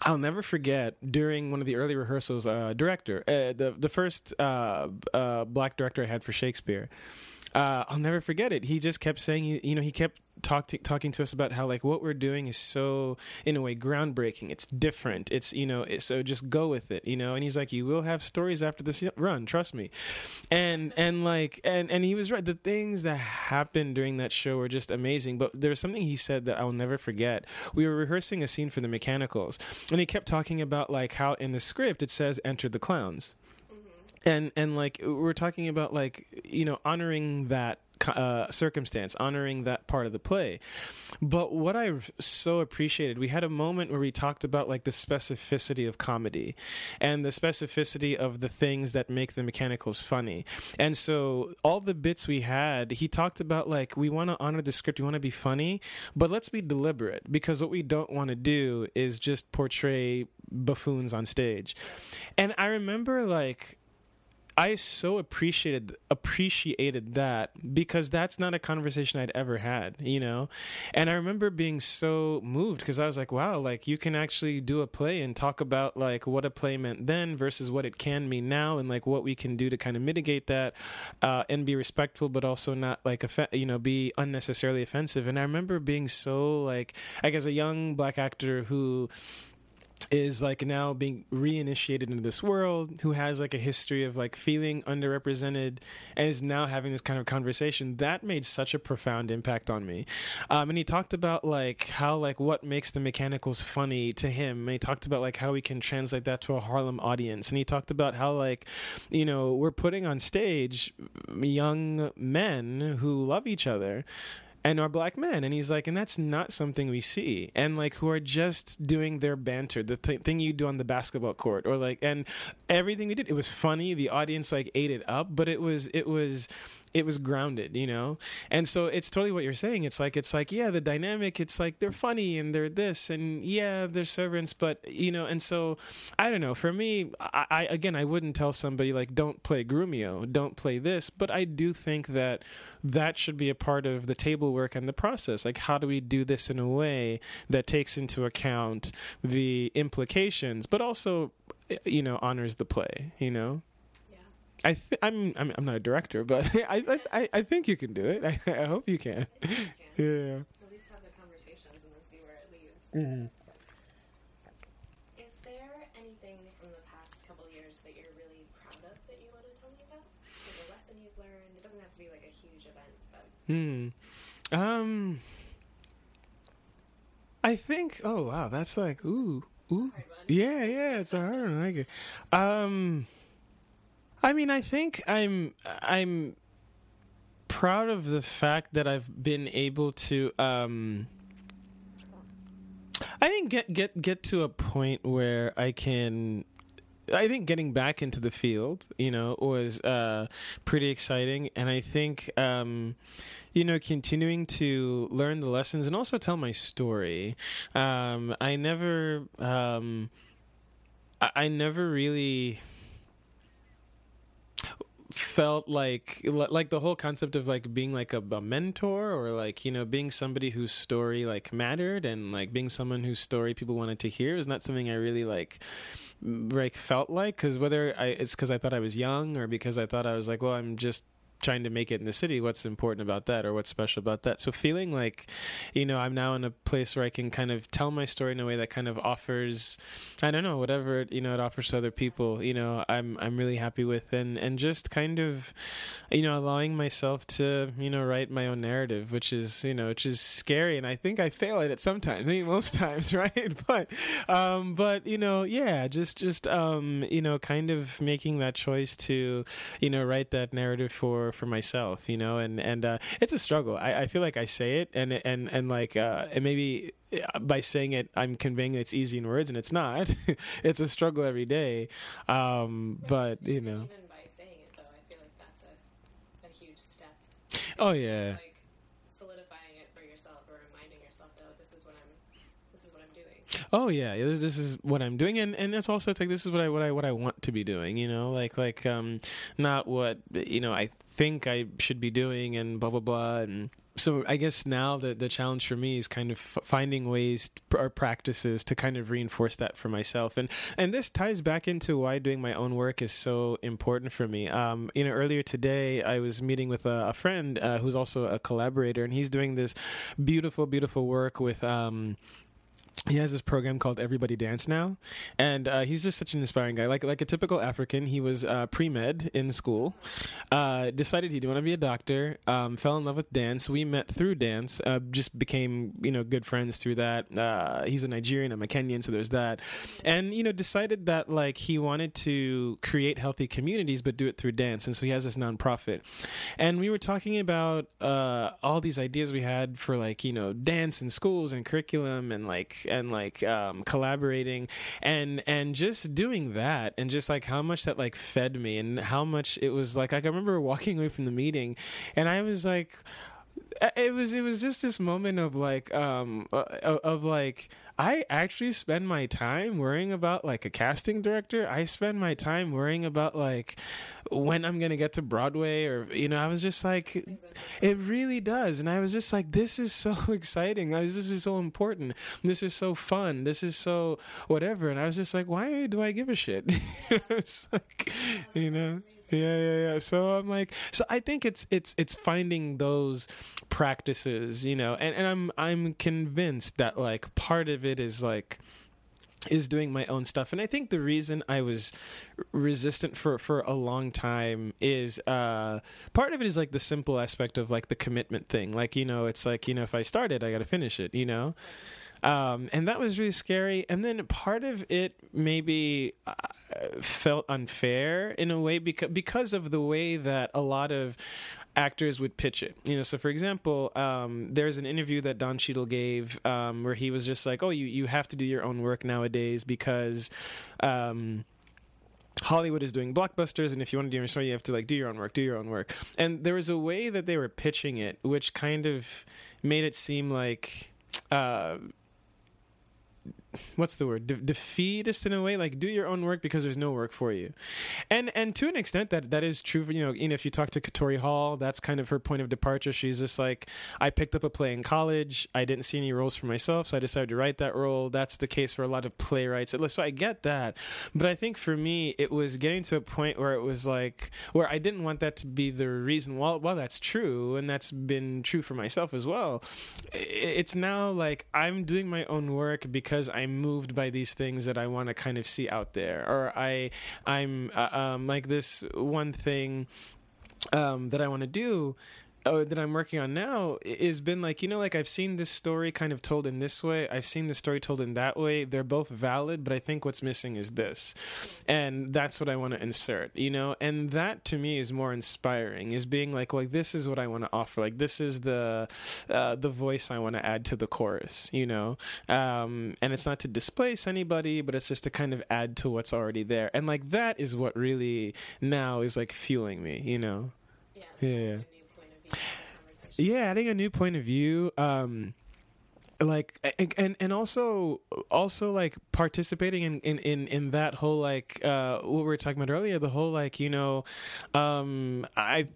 I'll never forget during one of the early rehearsals, uh, director, uh, the the first uh, uh black director I had for Shakespeare. Uh, I'll never forget it. He just kept saying, you know, he kept talk to, talking to us about how like what we're doing is so in a way groundbreaking. It's different. It's you know it's, so just go with it you know? And he's like you will have stories after this run trust me. And and like and and he was right. The things that happened during that show were just amazing. But there was something he said that I'll never forget. We were rehearsing a scene for the mechanicals and he kept talking about like how in the script it says enter the clowns and and like we're talking about like you know honoring that uh, circumstance, honoring that part of the play. But what I so appreciated, we had a moment where we talked about like the specificity of comedy and the specificity of the things that make the mechanicals funny. And so all the bits we had, he talked about like we want to honor the script, we want to be funny, but let's be deliberate because what we don't want to do is just portray buffoons on stage. And I remember like I so appreciated appreciated that because that's not a conversation I'd ever had, you know. And I remember being so moved because I was like, wow, like you can actually do a play and talk about like what a play meant then versus what it can mean now and like what we can do to kind of mitigate that uh, and be respectful but also not like you know be unnecessarily offensive. And I remember being so like like as a young black actor who is like now being reinitiated into this world who has like a history of like feeling underrepresented and is now having this kind of conversation that made such a profound impact on me. Um, and he talked about like how like what makes the mechanicals funny to him. And he talked about like how we can translate that to a harlem audience. And he talked about how like you know we're putting on stage young men who love each other and are black men. And he's like and that's not something we see. And like who are just doing their banter the th- thing you do on the basketball court or like and everything we did it was funny. The audience like ate it up but it was it was it was grounded, you know? And so it's totally what you're saying. It's like, it's like, yeah, the dynamic, it's like they're funny and they're this and yeah, they're servants, but, you know, and so I don't know. For me, I, I again, I wouldn't tell somebody like, don't play Grumio, don't play this, but I do think that that should be a part of the table work and the process. Like, how do we do this in a way that takes into account the implications, but also, you know, honors the play, you know? I th- I'm, I'm I'm not a director, but (laughs) I I I think you can do it. I, I hope you can. I think you can. (laughs) Yeah. At least have the conversations and then see where it leads. Mm-hmm. Is there anything from the past couple years that you're really proud of that you want to tell me about? Like a lesson you've learned? It doesn't have to be like a huge event, but Hmm. Um. I think. Oh wow, that's like ooh ooh. hard. Yeah, yeah, it's a hard one. I like it. Um, I mean, I think I'm I'm proud of the fact that I've been able to. Um, I think get get get to a point where I can. I think getting back into the field, you know, was uh, pretty exciting, and I think. Um, you know, continuing to learn the lessons and also tell my story. Um, I never, um, I, I never really felt like like the whole concept of like being like a, a mentor or like you know being somebody whose story like mattered and like being someone whose story people wanted to hear is not something I really like like felt like because whether I it's because I thought I was young or because I thought I was like well I'm just trying to make it in the city what's important about that or what's special about that? So feeling like you know i'm now in a place where i can kind of tell my story in a way that kind of offers i don't know whatever you know it offers to other people you know i'm i'm really happy with. And and just kind of you know allowing myself to you know write my own narrative which is you know which is scary. And i think i fail at it sometimes (laughs) I mean, most times (laughs) right? But um but you know yeah just just um you know kind of making that choice to you know write that narrative for for myself you know and and uh it's a struggle. I, I feel like i say it and and and like uh and maybe by saying it i'm conveying it's easy in words and it's not. (laughs) It's a struggle every day. Um but you know. Even by saying it, though, I feel like that's a, a huge step. oh yeah. Like solidifying it for yourself or reminding yourself, though, this is what I'm, this is what I'm doing. Oh yeah, yeah, this, this is what I'm doing, and and it's also it's like this is what I what I what I want to be doing. You know, like like um, not what you know I think I should be doing, and blah blah blah. And so I guess now the the challenge for me is kind of finding ways or practices to kind of reinforce that for myself. And and this ties back into why doing my own work is so important for me. Um, you know, earlier today I was meeting with a, a friend uh, who's also a collaborator, and he's doing this beautiful beautiful work with um he has this program called Everybody Dance Now, and uh, he's just such an inspiring guy. Like like a typical African, he was uh, pre med in school. Uh, decided he didn't want to be a doctor. Um, fell in love with dance. We met through dance. Uh, just became you know good friends through that. Uh, he's a Nigerian. I'm a Kenyan, so there's that. And you know decided that like he wanted to create healthy communities, but do it through dance. And so he has this nonprofit. And we were talking about uh, all these ideas we had for like you know dance in schools and curriculum and like and like um, collaborating and and just doing that and just like how much that like fed me and how much it was like, like I remember walking away from the meeting and I was like it was it was just this moment of like um uh, of like I actually spend my time worrying about like a casting director. I spend my time worrying about like when I'm going to get to Broadway or you know, I was just like it really does. And I was just like this is so (laughs) exciting. Was, this is so important. This is so fun. This is so whatever. And I was just like why do I give a shit? (laughs) like you know yeah yeah yeah. So i'm like so i think it's it's it's finding those practices you know and and i'm i'm convinced that like part of it is like is doing my own stuff. And i think the reason i was resistant for for a long time is uh part of it is like the simple aspect of like the commitment thing. Like you know it's like you know if i started i got to finish it you know um, and that was really scary. And then part of it maybe uh, felt unfair in a way because because of the way that a lot of actors would pitch it. You know, so for example, um, there's an interview that Don Cheadle gave um, where he was just like, "Oh, you you have to do your own work nowadays because." Um, Hollywood is doing blockbusters, and if you want to do your story, you have to like do your own work, do your own work. And there was a way that they were pitching it, which kind of made it seem like uh, what's the word? De- defeatist in a way? Like do your own work because there's no work for you. And and to an extent that that is true you know, you know if you talk to Katori Hall that's kind of her point of departure. She's just like I picked up a play in college. I didn't see any roles for myself so I decided to write that role. That's the case for a lot of playwrights. So I get that. But I think for me it was getting to a point where it was like where I didn't want that to be the reason while while that's true and that's been true for myself as well. It's now like I'm doing my own work because I I'm moved by these things that I want to kind of see out there, or I I'm uh, um, like this one thing um, that I want to do oh, that I'm working on now has been like you know like I've seen this story kind of told in this way. I've seen the story told in that way. They're both valid but I think what's missing is this. And that's what I want to insert you know? And that to me is more inspiring is being like like this is what I want to offer. Like this is the uh, the voice I want to add to the chorus you know? Um, and it's not to displace anybody but it's just to kind of add to what's already there. And like that is what really now is like fueling me you know? Yeah, yeah yeah adding a new point of view um like and and also also like participating in in in, in that whole like uh what we were talking about earlier the whole like you know um i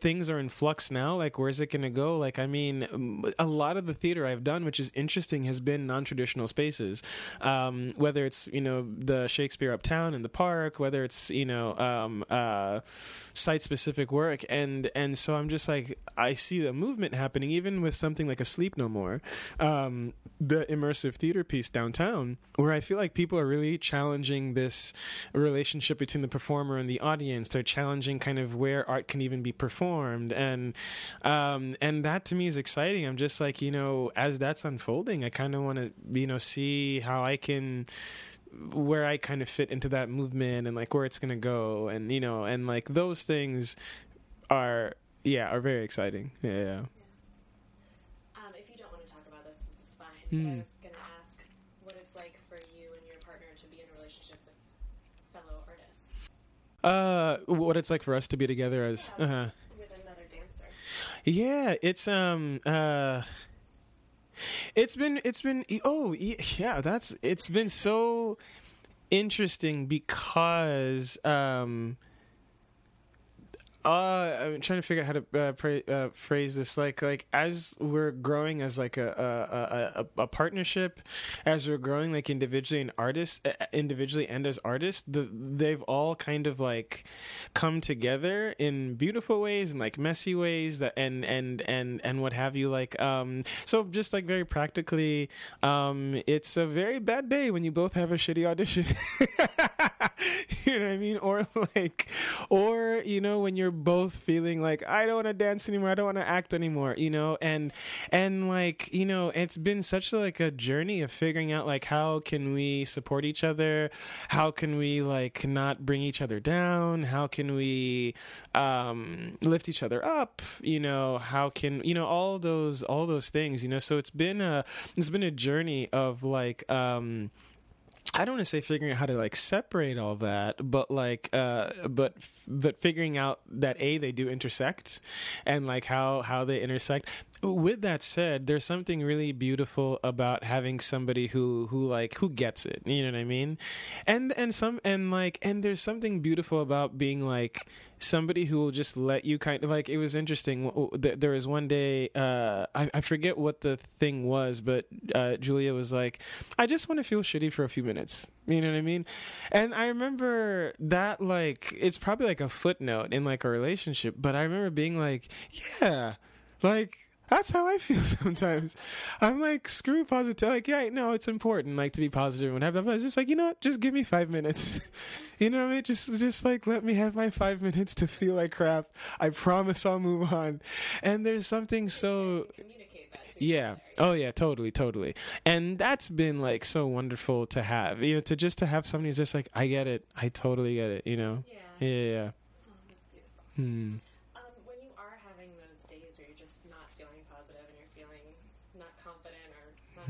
things are in flux now like where's it gonna go? Like i mean a lot of the theater i've done which is interesting has been non-traditional spaces. Um whether it's you know the shakespeare uptown in the park whether it's you know um uh site specific work and and so i'm just like i see the movement happening even with something like a sleep no more. Um, um, the immersive theater piece downtown, where I feel like people are really challenging this relationship between the performer and the audience. They're challenging kind of where art can even be performed, and um, and that to me is exciting. I'm just like you know, as that's unfolding, I kind of want to you know see how I can where I kind of fit into that movement and like where it's gonna go, and you know, and like those things are yeah are very exciting. Yeah. yeah. Mm. I was going to ask what it's like for you and your partner to be in a relationship with fellow artists. Uh, what it's like for us to be together as yeah, uh-huh. with another dancer. Yeah, it's um uh. It's been it's been oh yeah that's it's been so interesting because um Uh, I'm trying to figure out how to uh, pra- uh, phrase this. Like, like as we're growing as like a a, a a partnership, as we're growing like individually and artists, individually and as artists, the, they've all kind of like come together in beautiful ways and like messy ways that and and and and what have you. Like, um, so just like very practically, um, it's a very bad day when you both have a shitty audition. (laughs) (laughs) you know what I mean? Or like, or you know when you're both feeling like I don't want to dance anymore, I don't want to act anymore, you know, and and like you know it's been such like a journey of figuring out like how can we support each other, how can we like not bring each other down, how can we um, lift each other up, you know, how can you know all those all those things, you know. So it's been a it's been a journey of like. um I don't want to say figuring out how to like separate all that, but like, uh, but but figuring out that a they do intersect, and like how how they intersect. With that said, there's something really beautiful about having somebody who who like who gets it. You know what I mean? And and some and like and there's something beautiful about being like somebody who will just let you kind of like it was interesting there was one day uh, I, I, forget what the thing was but uh, julia was like i just want to feel shitty for a few minutes you know what i mean and i remember that like it's probably like a footnote in like a relationship but i remember being like yeah like that's how I feel (laughs) sometimes. I'm like, screw positive. Like, yeah, no, it's important, like to be positive and whatever. But I was just like, you know what? Just give me five minutes. (laughs) you know what I mean? Just, just like let me have my five minutes to feel like crap. I promise I'll move on. And there's something so. Yeah. Oh yeah. Totally. Totally. And that's been like so wonderful to have. You know, to just to have somebody who's just like, I get it. I totally get it. You know. Yeah. Yeah. yeah. Oh, that's beautiful. Hmm.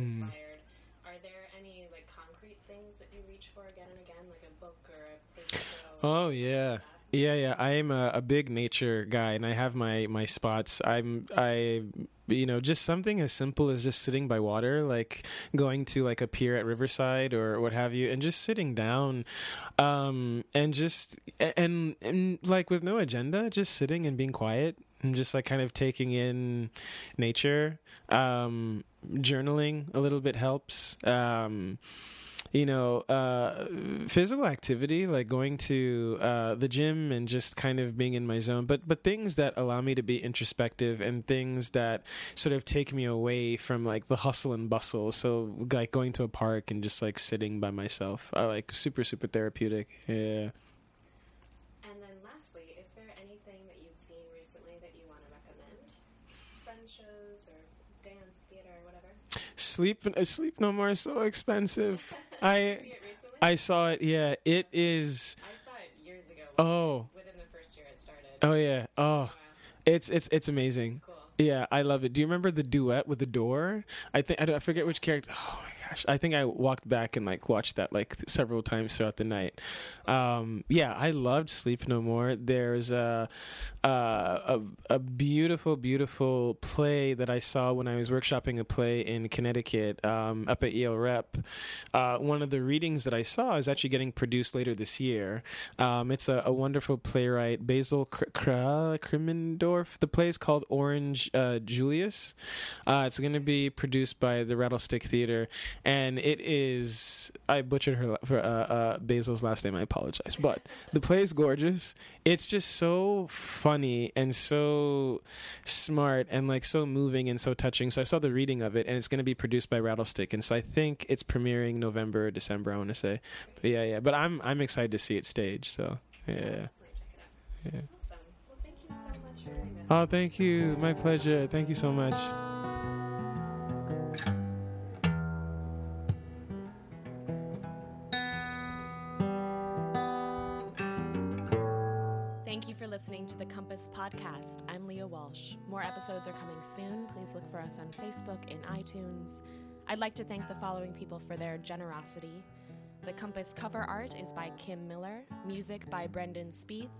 Not hmm. are there any like concrete things that you reach for again and again, like a book or a place to Oh yeah. Yeah, yeah. I'm a, a, big nature guy, and I have my my spots. I'm I, you know, just something as simple as just sitting by water, like going to like a pier at Riverside or what have you, and just sitting down, um, and just and and like with no agenda, just sitting and being quiet and just like kind of taking in nature. Um, journaling a little bit helps. Um, you know, uh, physical activity like going to uh, the gym and just kind of being in my zone, but but things that allow me to be introspective and things that sort of take me away from like the hustle and bustle. So like going to a park and just like sitting by myself, are like super super therapeutic. Yeah. Sleep uh, Sleep No More so expensive. (laughs) I I saw it. Yeah, it is. I saw it years ago. Oh. Within the first year it started. Oh yeah. Oh. wow. It's it's it's amazing. It's cool. Yeah, I love it. Do you remember the duet with the door? I think I, I forget which character. Oh my gosh, I think I walked back and like watched that like several times throughout the night. Um, yeah, I loved Sleep No More. There's a, a a a beautiful, beautiful play that I saw when I was workshopping a play in Connecticut um, up at Yale Rep. Uh, one of the readings that I saw is actually getting produced later this year. Um, it's a, a, wonderful playwright, Basil Krimmendorf. The play is called Orange uh, Julius. Uh, it's going to be produced by the Rattlestick Theater, and it is. I butchered her for uh, uh, Basil's last name. I apologize, but the play is gorgeous. It's just so funny and so smart and like so moving and so touching. So I saw the reading of it, and it's going to be produced by Rattlestick, and so I think it's premiering November, or December. I want to say, but yeah, yeah. But I'm I'm excited to see it staged. So yeah, yeah. Oh, thank you. My pleasure. Thank you so much. Episodes are coming soon. Please look for us on Facebook and iTunes. I'd like to thank the following people for their generosity. The Compass cover art is by Kim Miller, music by Brendan Spieth.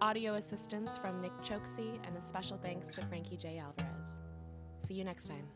Audio assistance from Nick Choksi, and a special thanks to Frankie J. Alvarez. See you next time.